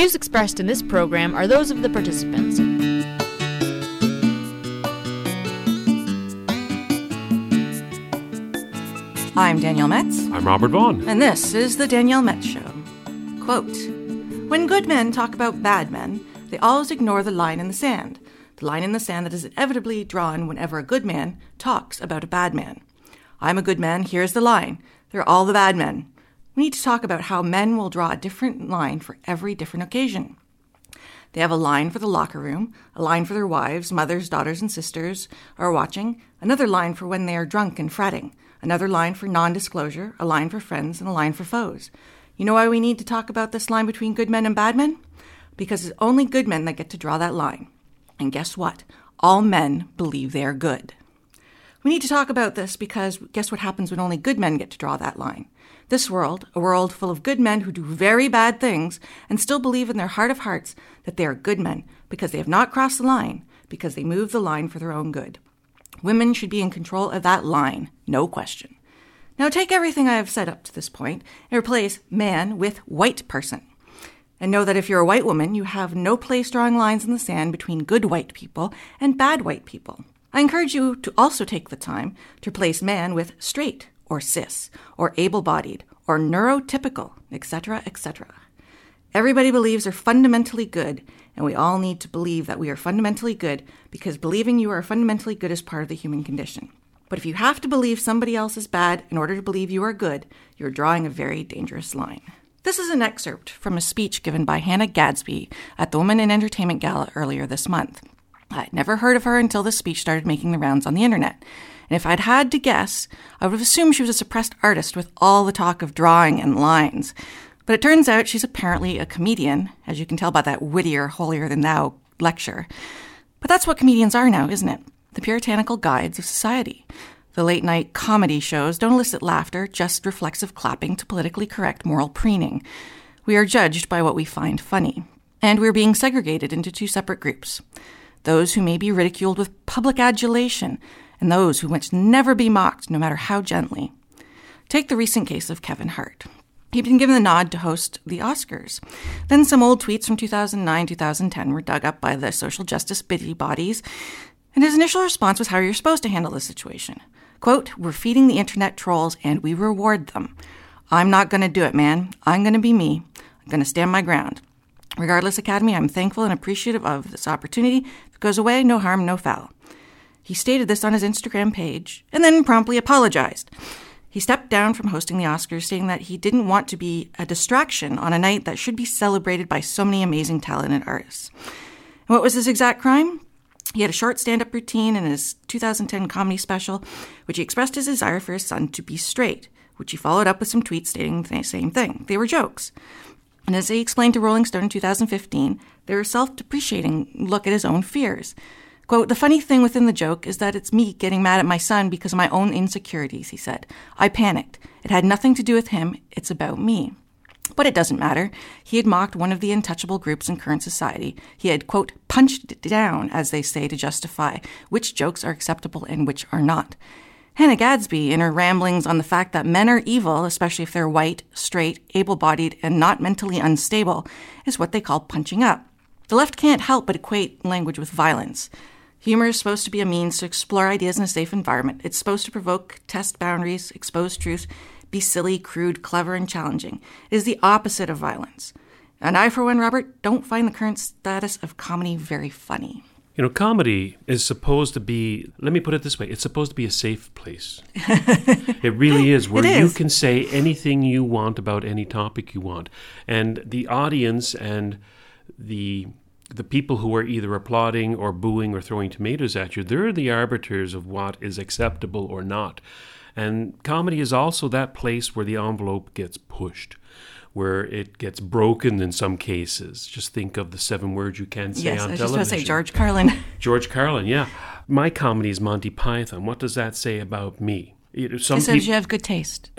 views expressed in this program are those of the participants. I'm Danielle Metz, I'm Robert Vaughn. and this is The Danielle Metz Show. Quote When good men talk about bad men, they always ignore the line in the sand, the line in the sand that is inevitably drawn whenever a good man talks about a bad man. I'm a good man, here's the line. They're all the bad men. We need to talk about how men will draw a different line for every different occasion. They have a line for the locker room, a line for their wives, mothers, daughters, and sisters are watching, another line for when they are drunk and fretting, another line for non disclosure, a line for friends, and a line for foes. You know why we need to talk about this line between good men and bad men? Because it's only good men that get to draw that line. And guess what? All men believe they are good. We need to talk about this because guess what happens when only good men get to draw that line? This world, a world full of good men who do very bad things and still believe in their heart of hearts that they are good men because they have not crossed the line, because they move the line for their own good. Women should be in control of that line, no question. Now take everything I have said up to this point and replace man with white person. And know that if you're a white woman, you have no place drawing lines in the sand between good white people and bad white people. I encourage you to also take the time to replace man with straight or cis or able bodied or neurotypical, etc., etc. Everybody believes they're fundamentally good, and we all need to believe that we are fundamentally good because believing you are fundamentally good is part of the human condition. But if you have to believe somebody else is bad in order to believe you are good, you're drawing a very dangerous line. This is an excerpt from a speech given by Hannah Gadsby at the Women in Entertainment Gala earlier this month. I'd never heard of her until this speech started making the rounds on the internet. And if I'd had to guess, I would have assumed she was a suppressed artist with all the talk of drawing and lines. But it turns out she's apparently a comedian, as you can tell by that wittier, holier than thou lecture. But that's what comedians are now, isn't it? The puritanical guides of society. The late night comedy shows don't elicit laughter, just reflexive clapping to politically correct moral preening. We are judged by what we find funny. And we're being segregated into two separate groups those who may be ridiculed with public adulation, and those who must never be mocked, no matter how gently. Take the recent case of Kevin Hart. He'd been given the nod to host the Oscars. Then some old tweets from 2009 2010 were dug up by the social justice bodies, and his initial response was how you're supposed to handle the situation. Quote, We're feeding the internet trolls and we reward them. I'm not going to do it, man. I'm going to be me. I'm going to stand my ground. Regardless, Academy, I'm thankful and appreciative of this opportunity. If it goes away, no harm, no foul. He stated this on his Instagram page and then promptly apologized. He stepped down from hosting the Oscars, stating that he didn't want to be a distraction on a night that should be celebrated by so many amazing talented artists. And what was his exact crime? He had a short stand up routine in his 2010 comedy special, which he expressed his desire for his son to be straight, which he followed up with some tweets stating the same thing. They were jokes. And as he explained to Rolling Stone in 2015, they were a self depreciating look at his own fears. Quote, the funny thing within the joke is that it's me getting mad at my son because of my own insecurities, he said. I panicked. It had nothing to do with him, it's about me. But it doesn't matter. He had mocked one of the untouchable groups in current society. He had, quote, punched it down, as they say, to justify which jokes are acceptable and which are not. Hannah Gadsby, in her ramblings on the fact that men are evil, especially if they're white, straight, able bodied, and not mentally unstable, is what they call punching up. The left can't help but equate language with violence. Humor is supposed to be a means to explore ideas in a safe environment. It's supposed to provoke, test boundaries, expose truth, be silly, crude, clever, and challenging. It is the opposite of violence. And I, for one, Robert, don't find the current status of comedy very funny. You know, comedy is supposed to be, let me put it this way, it's supposed to be a safe place. it really is, where you can say anything you want about any topic you want. And the audience and the the people who are either applauding or booing or throwing tomatoes at you, they're the arbiters of what is acceptable or not. And comedy is also that place where the envelope gets pushed, where it gets broken in some cases. Just think of the seven words you can't say yes, on I was just television. going to say George Carlin. George Carlin, yeah. My comedy is Monty Python. What does that say about me? It- Some He says peop- you have good taste.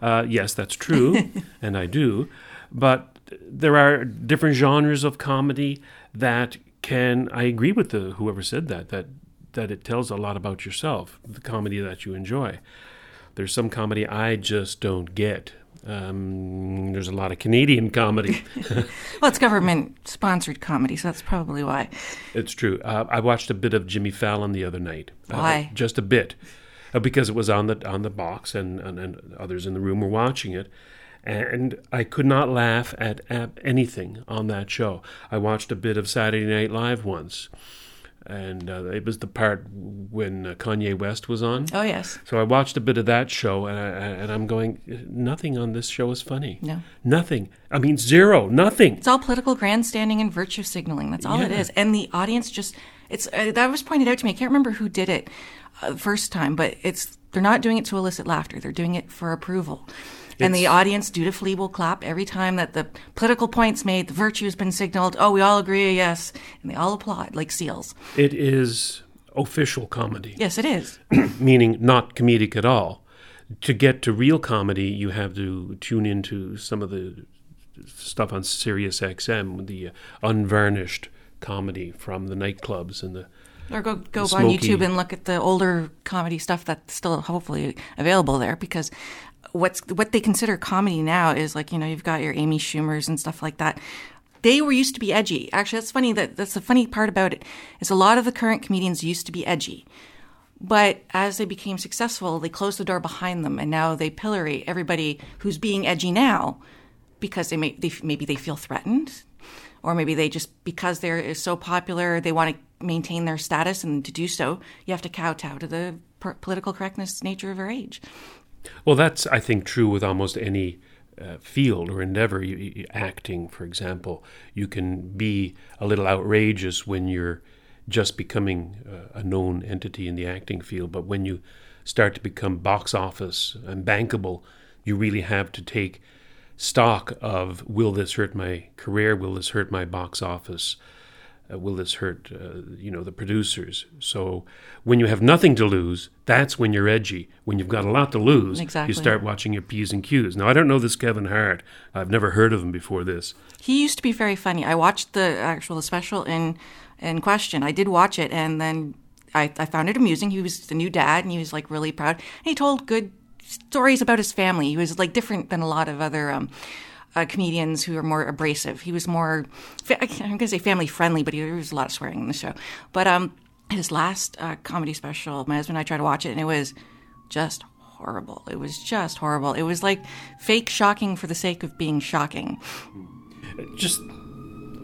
uh, yes, that's true, and I do. But there are different genres of comedy that can. I agree with the whoever said that that that it tells a lot about yourself, the comedy that you enjoy. There's some comedy I just don't get. Um, there's a lot of Canadian comedy. Well, it's government sponsored comedy, so that's probably why. It's true. Uh, I watched a bit of Jimmy Fallon the other night. Uh, Why? just a bit, uh, because it was on the on the box, and, and, and others in the room were watching it, and I could not laugh at, at anything on that show. I watched a bit of Saturday Night Live once, and uh, it was the part when uh, Kanye West was on. Oh, yes. So I watched a bit of that show, and, I, and I'm going, nothing on this show is funny. No. Nothing. I mean, zero. Nothing. It's all political grandstanding and virtue signaling. That's all it Yeah. is. And the audience just, it's, uh, that was pointed out to me. I can't remember who did it uh, first time, but it's, they're not doing it to elicit laughter. They're doing it for approval. And the audience dutifully will clap every time that the political point's made, the virtue has been signaled. Oh, we all agree, yes. And they all applaud like seals. It is official comedy. Yes, it is. meaning not comedic at all. To get to real comedy, you have to tune into some of the stuff on Sirius XM, the unvarnished comedy from the nightclubs and the. Or go go on YouTube and look at the older comedy stuff that's still hopefully available there because what's what they consider comedy now is like you know you've got your Amy Schumers and stuff like that. They were used to be edgy. Actually, that's funny. That that's the funny part about it is a lot of the current comedians used to be edgy, but as they became successful, they closed the door behind them, and now they pillory everybody who's being edgy now because they may they, maybe they feel threatened or maybe they just because they're so popular they want to maintain their status and to do so you have to kowtow to the political correctness nature of our age Well, that's I think true with almost any uh, field or endeavor. You, you, acting, for example, you can be a little outrageous when you're just becoming uh, a known entity in the acting field, but when you start to become box office and bankable, you really have to take stock of will this hurt my career? Will this hurt my box office? Uh, will this hurt, uh, you know, the producers? So when you have nothing to lose, that's when you're edgy. When you've got a lot to lose, Exactly. you start watching your P's and Q's. Now, I don't know this Kevin Hart. I've never heard of him before this. he used to be very funny i watched the actual special in in question i did watch it and then I, I found it amusing he was the new dad and he was like really proud and he told good stories about his family he was like different than a lot of other um, uh, comedians who are more abrasive. He was more, I'm going to say family friendly, but he, there was a lot of swearing in the show. But um, his last uh, comedy special, my husband and I tried to watch it, and it was just horrible. It was just horrible. It was like fake shocking for the sake of being shocking. Just,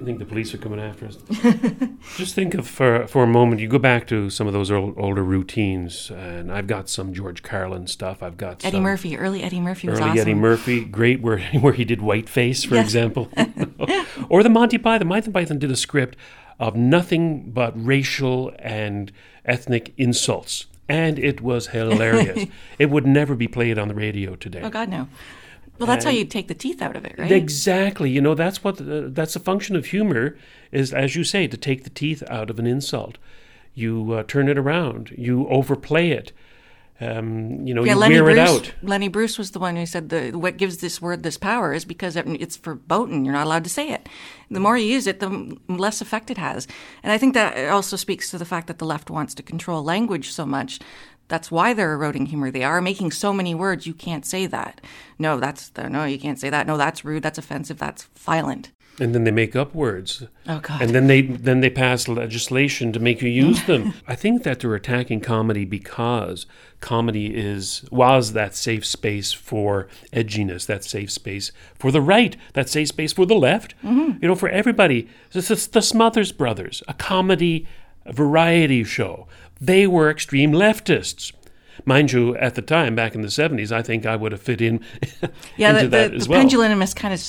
I think the police are coming after us. Just think of for for a moment. You go back to some of those old, older routines, and I've got some George Carlin stuff. I've got Eddie some Murphy, early Eddie Murphy was early awesome. Eddie Murphy, great where where he did whiteface, for Yes. example, or the Monty Python. The Monty Python did a script of nothing but racial and ethnic insults, and it was hilarious. it would never be played on the radio today. Oh God, no. Well, that's how you take the teeth out of it, right? Exactly. You know, that's what uh, that's the function of humor is, as you say, to take the teeth out of an insult. You uh, turn it around. You overplay it. Um, you know, Yeah, you Lenny wear Bruce. it out. Lenny Bruce was the one who said the what gives this word this power is because it's verboten. You're not allowed to say it. The more you use it, the less effect it has. And I think that also speaks to the fact that the left wants to control language so much. That's why they're eroding humor. They are making so many words you can't say that. No, that's uh, no, you can't say that. No, that's rude. That's offensive. That's violent. and then they make up words. Oh God. And then they then they pass legislation to make you use them. I think that they're attacking comedy because comedy is was that safe space for edginess, that safe space for the right, that safe space for the left. Mm-hmm. You know, for everybody. This is the Smothers Brothers, a comedy variety show. They were extreme leftists. Mind you, at the time, back in the 70s, I think I would have fit in yeah, into the, that the, the well. pendulum has kind of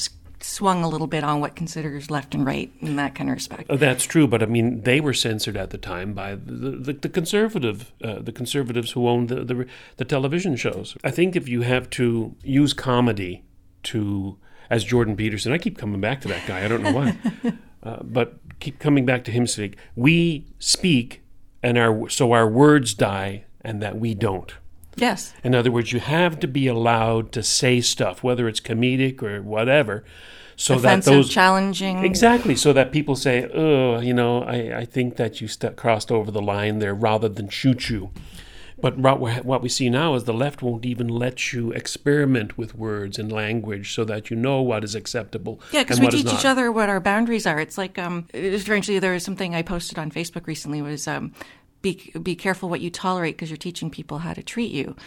swung a little bit on what considers left and right in that kind of respect. Uh, That's true, but I mean, they were censored at the time by the the, the conservative, uh, the conservatives who owned the, the the television shows. I think if you have to use comedy to, as Jordan Peterson, I keep coming back to that guy. I don't know why, uh, but keep coming back to him saying, "We speak, and our so our words die, and that we don't." Yes. In other words, you have to be allowed to say stuff, whether it's comedic or whatever, so Offensive, that those challenging. Exactly, so that people say, "Oh, you know, I, I think that you st- crossed over the line there," rather than shoot you. But what we- see now is the left won't even let you experiment with words and language so that you know what is acceptable Yeah, because we teach each other what our boundaries are. It's like, um, strangely, there was something I posted on Facebook recently was, um, be be careful what you tolerate because you're teaching people how to treat you.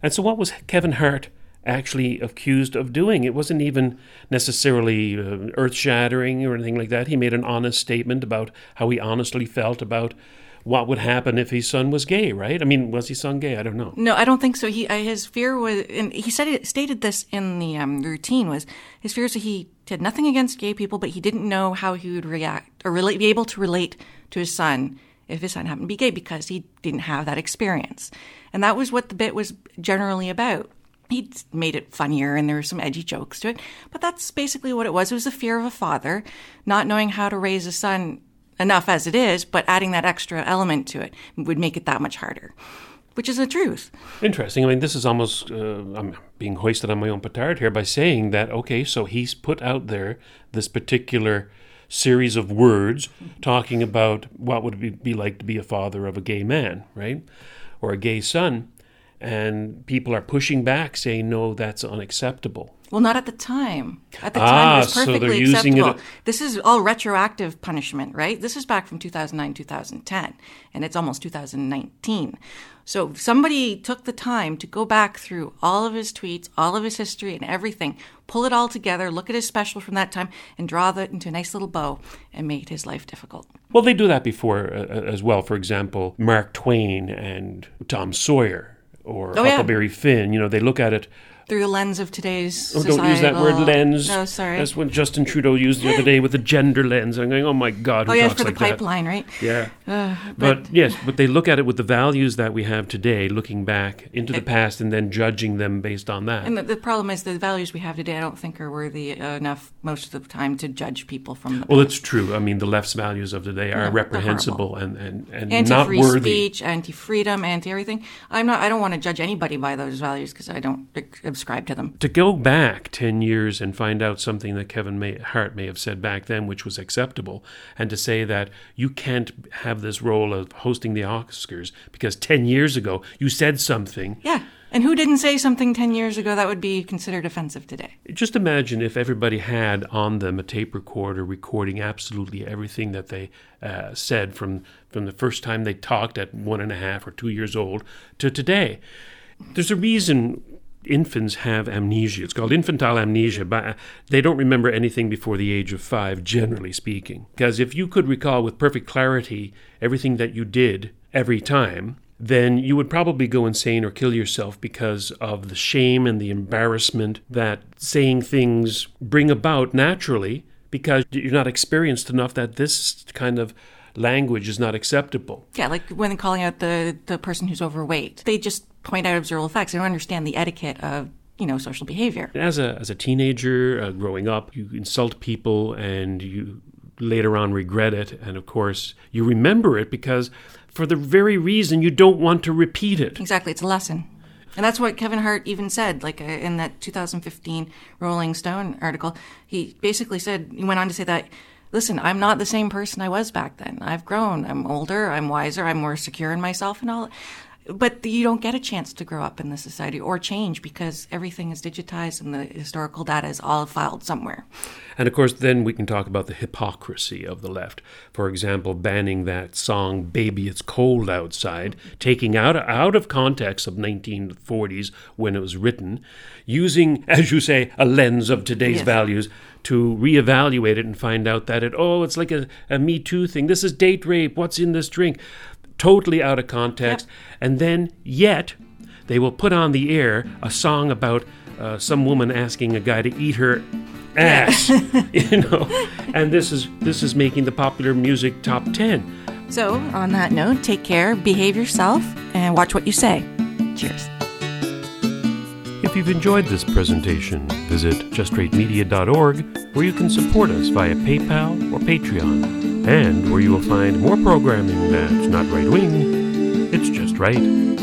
And so, what was Kevin Hart actually accused of doing? It wasn't even necessarily uh, earth shattering or anything like that. He made an honest statement about how he honestly felt about what would happen if his son was gay, right? I mean, was his son gay? I don't know. No, I don't think so. He uh, his fear was, and he said it, stated this in the um, routine was his fear is that he had nothing against gay people, but he didn't know how he would react or relate, be able to relate to his son if his son happened to be gay because he didn't have that experience, and that was what the bit was generally about. He made it funnier, and there were some edgy jokes to it, but that's basically what it was. It was the fear of a father not knowing how to raise a son enough as it is, but adding that extra element to it would make it that much harder, which is the truth. Interesting. I mean, this is almost, uh, I'm being hoisted on my own petard here by saying that, okay, so he's put out there this particular series of words talking about what would it be, be like to be a father of a gay man, right? Or a gay son. And people are pushing back saying, no, that's unacceptable. Well, not at the time. At the Ah, time, it was so they're perfectly it- acceptable. This is all retroactive punishment, right? This is back from 2009, 2010, and it's almost 2019. So somebody took the time to go back through all of his tweets, all of his history, and everything, pull it all together, look at his special from that time, and draw that into a nice little bow and made his life difficult. Well, they do that before uh, uh, as well. For example, Mark Twain and Tom Sawyer or Oh, yeah. Huckleberry Finn, you know, they look at it Through the lens of today's Oh, don't use that word lens. No, sorry. That's what Justin Trudeau used the other day with the gender lens. I'm going, oh my God, who oh, yeah, talks for the like that? pipeline, right? Yeah. Uh, But, yes, but they look at it with the values that we have today, looking back into the past and then judging them based on that. And the, the problem is the values we have today, I don't think are worthy enough most of the time to judge people from the well, it's true. I mean, the left's values of today are they're reprehensible and, and, and not anti-free worthy. speech, anti-freedom, anti-everything. I'm not. I don't want to judge anybody by those values because I don't subscribe to them. To go back 10 years and find out something that Kevin may, Hart may have said back then, which was acceptable, and to say that you can't have this role of hosting the Oscars because 10 years ago you said something Yeah. And who didn't say something 10 years ago that would be considered offensive today? Just imagine if everybody had on them a tape recorder recording absolutely everything that they uh, said from, from the first time they talked at one and a half or two years old to today. There's a reason infants have amnesia. It's called infantile amnesia, but uh, they don't remember anything before the age of five, generally speaking. Because if you could recall with perfect clarity everything that you did every time, then you would probably go insane or kill yourself because of the shame and the embarrassment that saying things bring about naturally because you're not experienced enough that this kind of language is not acceptable. Yeah, like when calling out the, the person who's overweight, they just point out observable facts. They don't understand the etiquette of, you know, social behavior. As a, as a teenager uh, growing up, you insult people and you later on regret it. And of course, you remember it because for the very reason you don't want to repeat it. Exactly, it's a lesson. And that's what Kevin Hart even said, like uh, in that 2015 Rolling Stone article. He basically said, he went on to say that, listen, I'm not the same person I was back then. I've grown. I'm older. I'm wiser. I'm more secure in myself and all. But you don't get a chance to grow up in this society or change because everything is digitized and the historical data is all filed somewhere. And of course, then we can talk about the hypocrisy of the left. For example, banning that song "Baby It's Cold Outside," taking out out of context of 1940s when it was written, using, as you say, a lens of today's Yes. values to reevaluate it and find out that it oh, it's like a, a Me Too thing. This is date rape. What's in this drink? Totally out of context. And then yet they will put on the air a song about uh, some woman asking a guy to eat her ass, you know, and this is this is making the popular music top ten. So, on that note, take care, behave yourself, and watch what you say. Cheers. If you've enjoyed this presentation, visit justrightmedia.org, where you can support us via PayPal or Patreon, and where you will find more programming that's not right wing. It's just right.